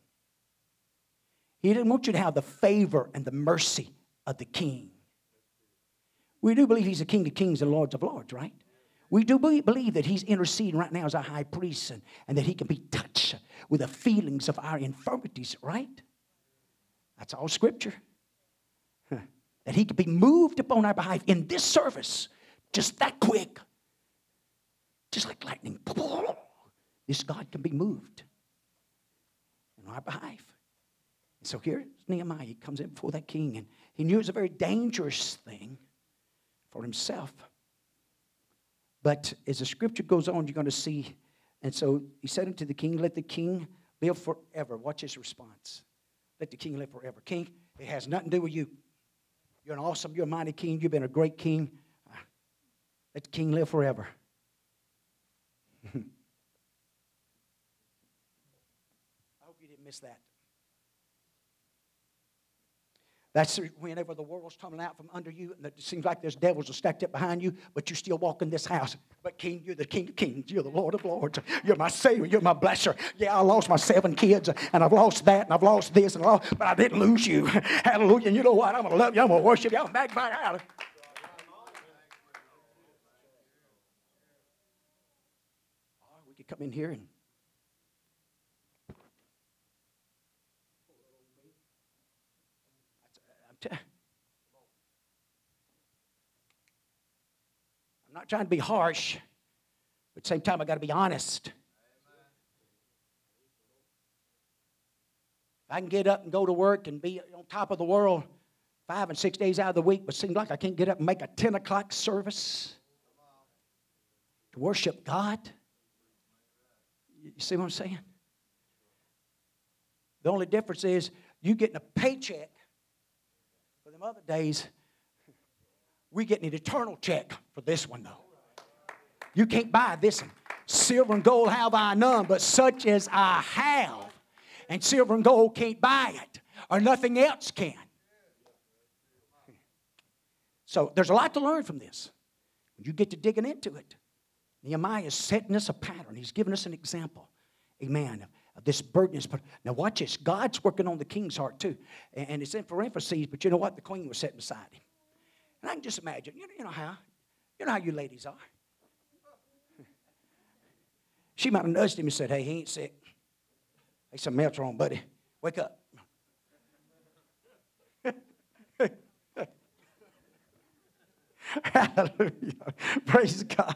He didn't want you to have the favor and the mercy of the king. We do believe he's the king of kings and lords of lords, right? We do believe that he's interceding right now as our high priest and, and that he can be touched with the feelings of our infirmities, right? That's all scripture. That he could be moved upon our behalf in this service just that quick, just like lightning. This God can be moved in our behalf. And so here's Nehemiah. He comes in before that king, and he knew it was a very dangerous thing for himself. But as the scripture goes on, you're going to see. And so he said unto the king, Let the king live forever. Watch his response. Let the king live forever. King, it has nothing to do with you. You're an awesome, you're a mighty king. You've been a great king. Ah, let the king live forever. I hope you didn't miss that. That's whenever the world's tumbling out from under you, and it seems like there's devils are stacked up behind you, but you still walk in this house. But King, you're the King of Kings. You're the Lord of Lords. You're my Savior. You're my blesser. Yeah, I lost my seven kids, and I've lost that, and I've lost this, and I lost, but I didn't lose you. Hallelujah. And you know what? I'm going to love you. I'm going to worship you. I'm going to magnify we could come in here and I'm not trying to be harsh, but at the same time, I got to be honest. I can get up and go to work and be on top of the world five and six days out of the week, but seems like I can't get up and make a 10 o'clock service to worship God. You see what I'm saying? The only difference is you getting a paycheck for them other days, we getting an eternal check for this one, though. You can't buy this one. Silver and gold have I none, but such as I have. And silver and gold can't buy it, or nothing else can. So there's a lot to learn from this. When you get to digging into it, Nehemiah is setting us a pattern. He's giving us an example, amen, Of this burden is put. Now, watch this. God's working on the king's heart too. And, it's in for parentheses, but you know what? The queen was sitting beside him. And I can just imagine, you know, you know how? You know how you ladies are. She might have nudged him and said, Hey, he ain't sick. Hey, something else wrong, buddy. Wake up. Hallelujah. Praise God.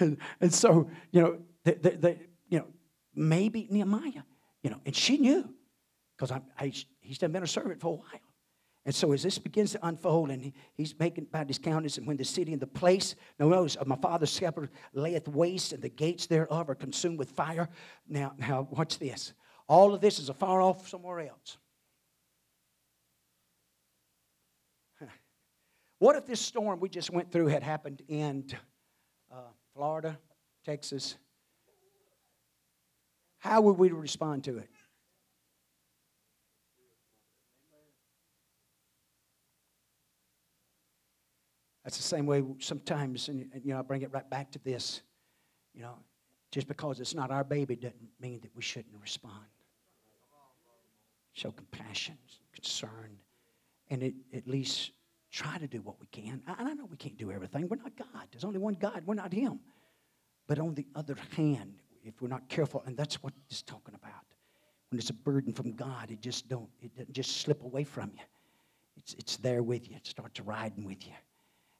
And, and, so, you know, they, they, they, you know, maybe Nehemiah, you know, and she knew because he's been a servant for a while. And so as this begins to unfold, and he, he's making about his countenance, and when the city and the place, now notice, my father's shepherd layeth waste, and the gates thereof are consumed with fire. Now, now watch this. All of this is afar off somewhere else. What if this storm we just went through had happened in uh, Florida, Texas? How would we respond to it? That's the same way sometimes, and you know, I bring it right back to this. You know, just because it's not our baby doesn't mean that we shouldn't respond. Show compassion, concern, and it, at least try to do what we can. And I know we can't do everything. We're not God. There's only one God. We're not Him. But on the other hand, if we're not careful, and that's what it's talking about. When it's a burden from God, it just don't, it doesn't just slip away from you. It's, it's there with you. It starts riding with you.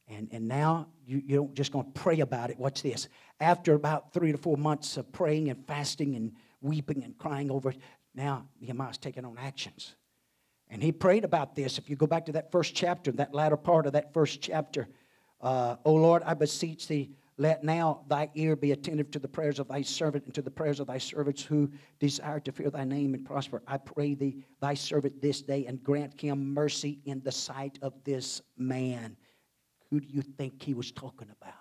And, and now you, you don't just going to pray about it. Watch this. After about three to four months of praying and fasting and weeping and crying over it, now Nehemiah's taking on actions. And he prayed about this. If you go back to that first chapter, that latter part of that first chapter, uh, O Lord, I beseech thee, let now thy ear be attentive to the prayers of thy servant and to the prayers of thy servants who desire to fear thy name and prosper. I pray thee, thy servant this day, and grant him mercy in the sight of this man. Who do you think he was talking about?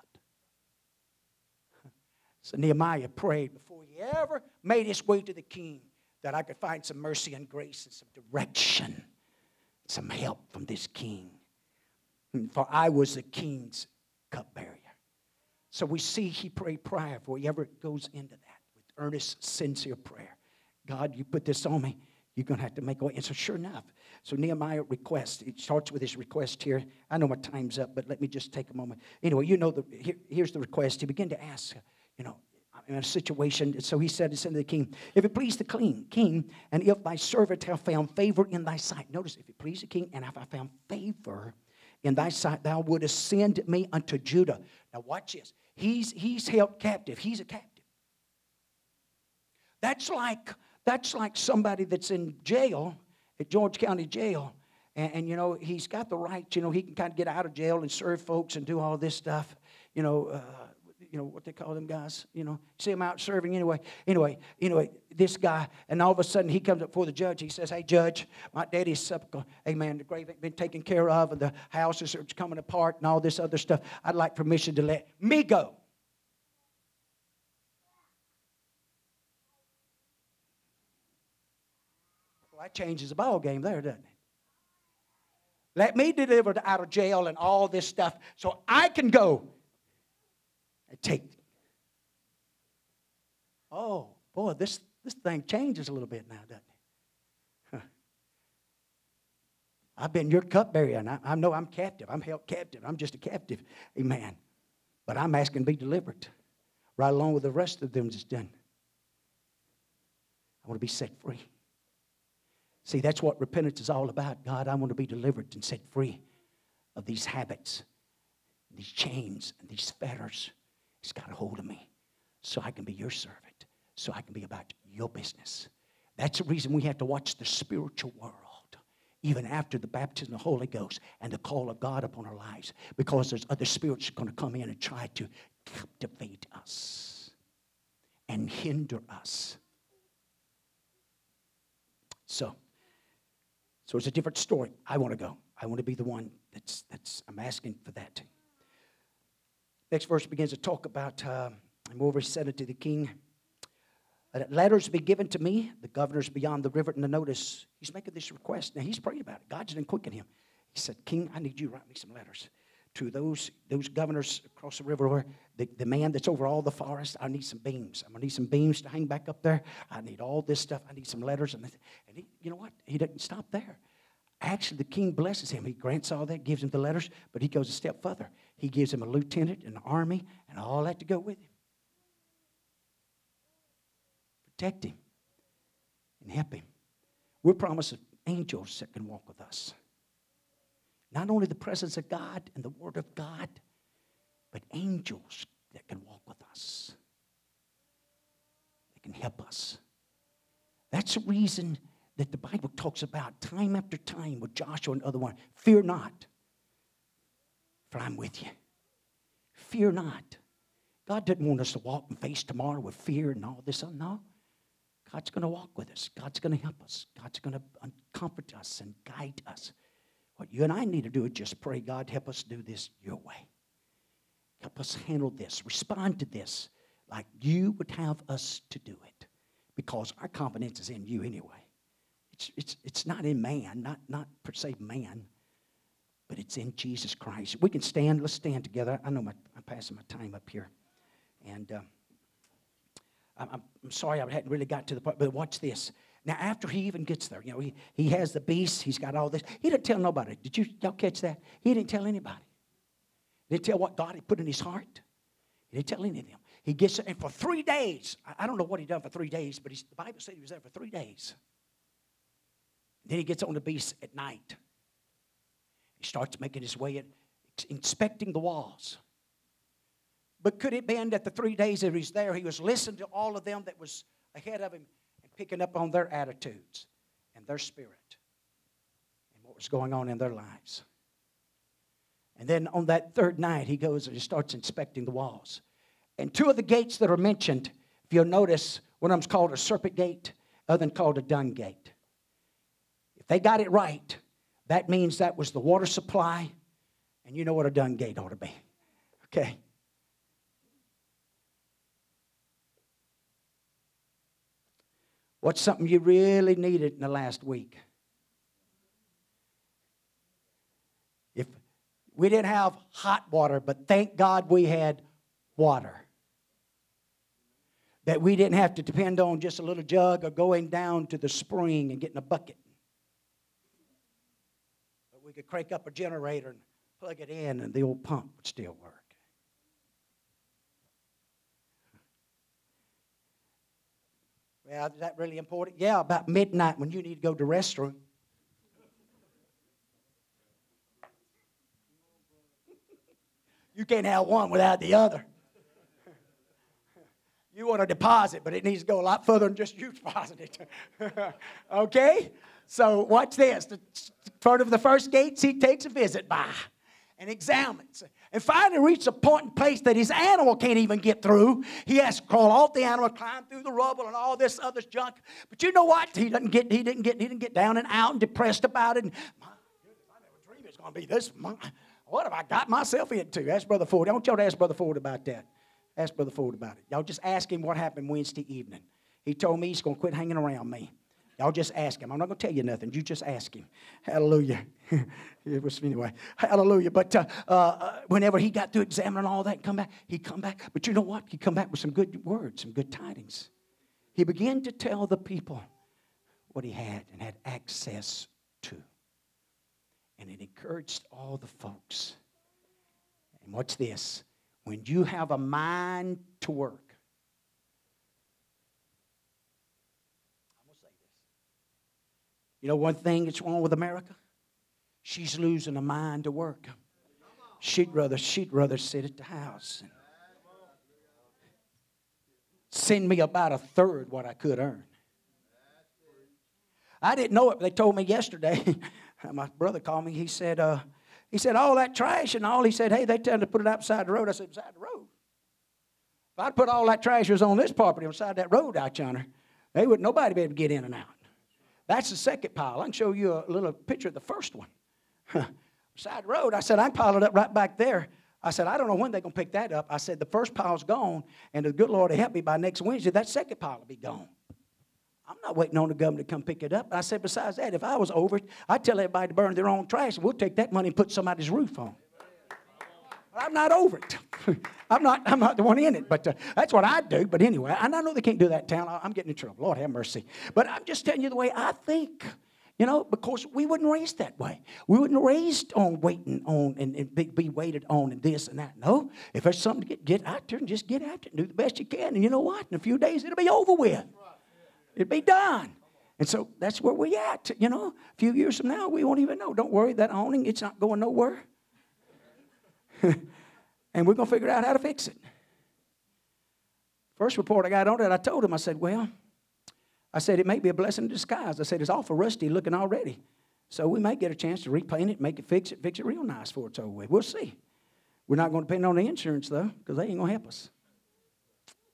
So Nehemiah prayed before he ever made his way to the king that I could find some mercy and grace and some direction, some help from this king. For I was the king's cupbearer. So we see he prayed prayer before he ever goes into that with earnest, sincere prayer. God, you put this on me. You're going to have to make a way. And so, sure enough, so Nehemiah requests. It starts with his request here. I know my time's up, but let me just take a moment. Anyway, you know, the, here, here's the request. He began to ask, you know, in a situation. So he said, to the king, If it please the king, king, and if thy servant have found favor in thy sight. Notice, if it please the king, and if I found favor in thy sight, thou wouldst send me unto Judah. Now watch this. He's he's held captive. He's a captive. That's like that's like somebody that's in jail at George County Jail. And, and, you know, he's got the right, you know, he can kind of get out of jail and serve folks and do all this stuff. You know, uh, you know, what they call them guys, you know, see him out serving anyway. Anyway, anyway, this guy, and all of a sudden he comes up before the judge. He says, Hey, judge, my daddy's sepulchre, hey the grave ain't been taken care of, and the houses are coming apart and all this other stuff. I'd like permission to let me go. Well, that changes the ball game there, doesn't it? Let me deliver out of jail and all this stuff so I can go and take. Oh, boy, this, this thing changes a little bit now, doesn't it? I've been your cupbearer, and I, I know I'm captive. I'm held captive. I'm just a captive. Amen. But I'm asking to be delivered right along with the rest of them that's done. I want to be set free. See, that's what repentance is all about. God, I want to be delivered and set free of these habits, these chains, and these fetters. He's got a hold of me so I can be your servant, so I can be about your business. That's the reason we have to watch the spiritual world even after the baptism of the Holy Ghost and the call of God upon our lives, because there's other spirits going to come in and try to captivate us and hinder us. So, so it's a different story. I want to go. I want to be the one that's that's I'm asking for that. Next verse begins to talk about, uh, and moreover, he said unto the king, that letters be given to me, the governors beyond the river. And the notice, he's making this request. Now, he's praying about it. God's didn't quicken him. He said, King, I need you to write me some letters to those, those governors across the river the, the man that's over all the forest, I need some beams. I'm going to need some beams to hang back up there. I need all this stuff. I need some letters. And, and he, you know what? He doesn't stop there. Actually, the king blesses him. He grants all that, gives him the letters, but he goes a step further. He gives him a lieutenant, and an army, and all that to go with him. Protect him and help him. We're promised angels that can walk with us. Not only the presence of God and the Word of God, but angels that can walk with us. that can help us. That's the reason that the Bible talks about time after time with Joshua and other one. Fear not, for I'm with you. Fear not. God didn't want us to walk and face tomorrow with fear and all this. No. God's going to walk with us. God's going to help us. God's going to comfort us and guide us. What you and I need to do is just pray, God, help us do this your way. Help us handle this, respond to this like you would have us to do it. Because our confidence is in you anyway. It's, it's, it's not in man, not, not per se man, but it's in Jesus Christ. We can stand, let's stand together. I know my, I'm passing my time up here. And uh, I'm, I'm sorry I hadn't really got to the point, but watch this. Now, after he even gets there, you know, he, he has the beast, he's got all this. He didn't tell nobody. Did you y'all catch that? He didn't tell anybody. He didn't tell what God had put in his heart. He didn't tell any of them. He gets and for three days, I don't know what he done for three days, but the Bible said he was there for three days. Then he gets on the beast at night. He starts making his way, in, inspecting the walls. But could it be that the three days that he's there, he was listening to all of them that was ahead of him and picking up on their attitudes and their spirit and what was going on in their lives. And then on that third night, he goes and he starts inspecting the walls. And two of the gates that are mentioned, if you'll notice, one of them's called a serpent gate, other than called a dung gate. If they got it right, that means that was the water supply, and you know what a dung gate ought to be. Okay? What's something you really needed in the last week? If we didn't have hot water, but thank God we had water. That we didn't have to depend on just a little jug or going down to the spring and getting a bucket. But we could crank up a generator and plug it in, and the old pump would still work. Well, is that really important? Yeah, about midnight when you need to go to the restroom. You can't have one without the other. You want to deposit, but it needs to go a lot further than just you deposit it. okay? So watch this. The front of the first gates he takes a visit by and examines and finally reaches a and place that his animal can't even get through. He has to crawl off the animal, climb through the rubble and all this other junk. But you know what? He doesn't get, he didn't get, he didn't get down and out and depressed about it. And, my goodness, I never dreamed it's to be this. My, what have I got myself into? Ask Brother Ford. I want y'all to ask Brother Ford about that. Ask Brother Ford about it. Y'all just ask him what happened Wednesday evening. He told me he's going to quit hanging around me. Y'all just ask him. I'm not going to tell you nothing. You just ask him. Hallelujah. it was anyway. Hallelujah. But uh, uh, whenever he got through examining all that and come back, he come back. But you know what? He come back with some good words, some good tidings. He began to tell the people what he had and had access to. And it encouraged all the folks. And what's this? When you have a mind to work, You know one thing that's wrong with America? She's losing her mind to work. She'd rather, she'd rather sit at the house and send me about a third what I could earn. I didn't know it, but they told me yesterday. My brother called me. He said, uh, he said, all that trash and all. He said, hey, they tell to put it outside the road. I said, beside the road. If I'd put all that trash was on this property beside that road out yonder, they would nobody be able to get in and out. That's the second pile. I can show you a little picture of the first one. Side the road, I said, I piled it up right back there. I said, I don't know when they're to pick that up. I said, the first pile's gone, and the good Lord will help me by next Wednesday, that second pile will be gone. I'm not waiting on the government to come pick it up. I said, besides that, if I was over it, I'd tell everybody to burn their own trash, and we'll take that money and put somebody's roof on. I'm not over it. I'm not, I'm not the one in it, but uh, that's what I do. But anyway, and I know they can't do that in town. I'm getting in trouble. Lord have mercy. But I'm just telling you the way I think. You know, because we wouldn't raised that way. We wouldn't raised on waiting on and, and be, be, waited on and this and that. No, if there's something to get, get out there and just get after it and do the best you can. And you know what? In a few days, it'll be over with. It'll be done. And so that's where we at. You know, a few years from now, we won't even know. Don't worry, that awning, it's not going nowhere. and we're going to figure out how to fix it. First report I got on it, I told him, I said, well, I said, it may be a blessing in disguise. I said, it's awful rusty looking already. So we may get a chance to repaint it, make it, fix it, fix it real nice for it's over with. We'll see. We're not going to depend on the insurance, though, because they ain't going to help us.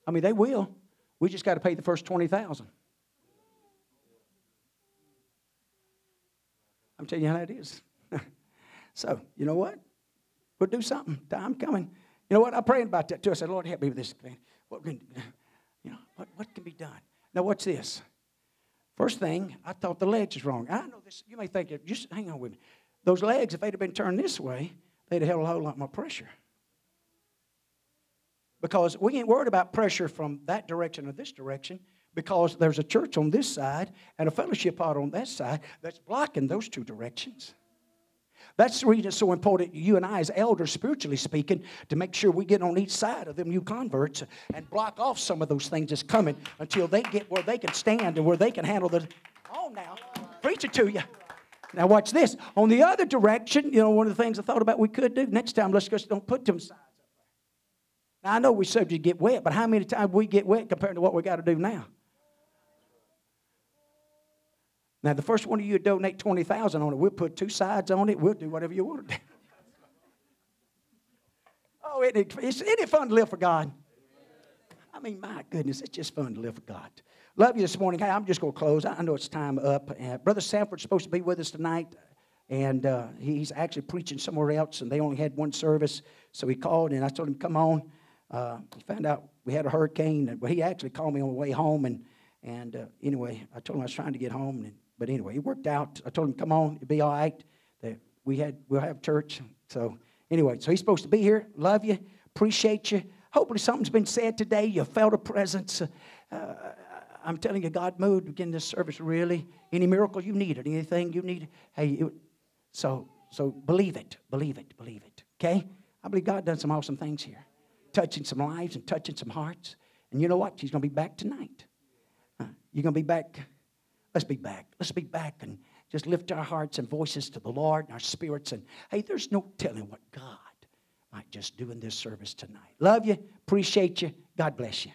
I mean, they will. We just got to pay the first 20000 I'm telling you how that is. so, you know what? We'll do something. Time coming. You know what? I prayed about that too. I said, Lord, help me with this thing. What can, you know, what, what can be done? Now, what's this? First thing, I thought the legs was wrong. I know this. You may think, it just hang on with me. Those legs, if they'd have been turned this way, they'd have held a whole lot more pressure. Because we ain't worried about pressure from that direction or this direction because there's a church on this side and a fellowship out on that side that's blocking those two directions. That's the reason it's so important, you and I, as elders, spiritually speaking, to make sure we get on each side of them new converts and block off some of those things that's coming until they get where they can stand and where they can handle the. Oh, now, preach it to you. Now, watch this. On the other direction, you know, one of the things I thought about we could do next time, let's just don't put them sides up. Now, I know we're subject to get wet, but how many times we get wet compared to what we got to do now? Now, the first one of you donate 20000 on it, we'll put two sides on it. We'll do whatever you want to do. oh, isn't it, isn't it fun to live for God? I mean, my goodness, it's just fun to live for God. Love you this morning. Hey, I'm just going to close. I know it's time up. Uh, Brother Sanford's supposed to be with us tonight, and uh, he's actually preaching somewhere else, and they only had one service. So he called, and I told him, come on. Uh, he found out we had a hurricane. Well, he actually called me on the way home, and, and uh, anyway, I told him I was trying to get home, and but anyway, it worked out. I told him, come on, it'll be all right. That we had, we'll have church. So anyway, so he's supposed to be here. Love you. Appreciate you. Hopefully something's been said today. You felt a presence. Uh, I'm telling you, God moved again this service really. Any miracle you needed, anything you needed. Hey, it, so so believe it, believe it, believe it. Okay? I believe God done some awesome things here, touching some lives and touching some hearts. And you know what? He's to be back tonight. Uh, you're to be back Let's be back. Let's be back and just lift our hearts and voices to the Lord and our spirits. And hey, there's no telling what God might just do in this service tonight. Love you. Appreciate you. God bless you.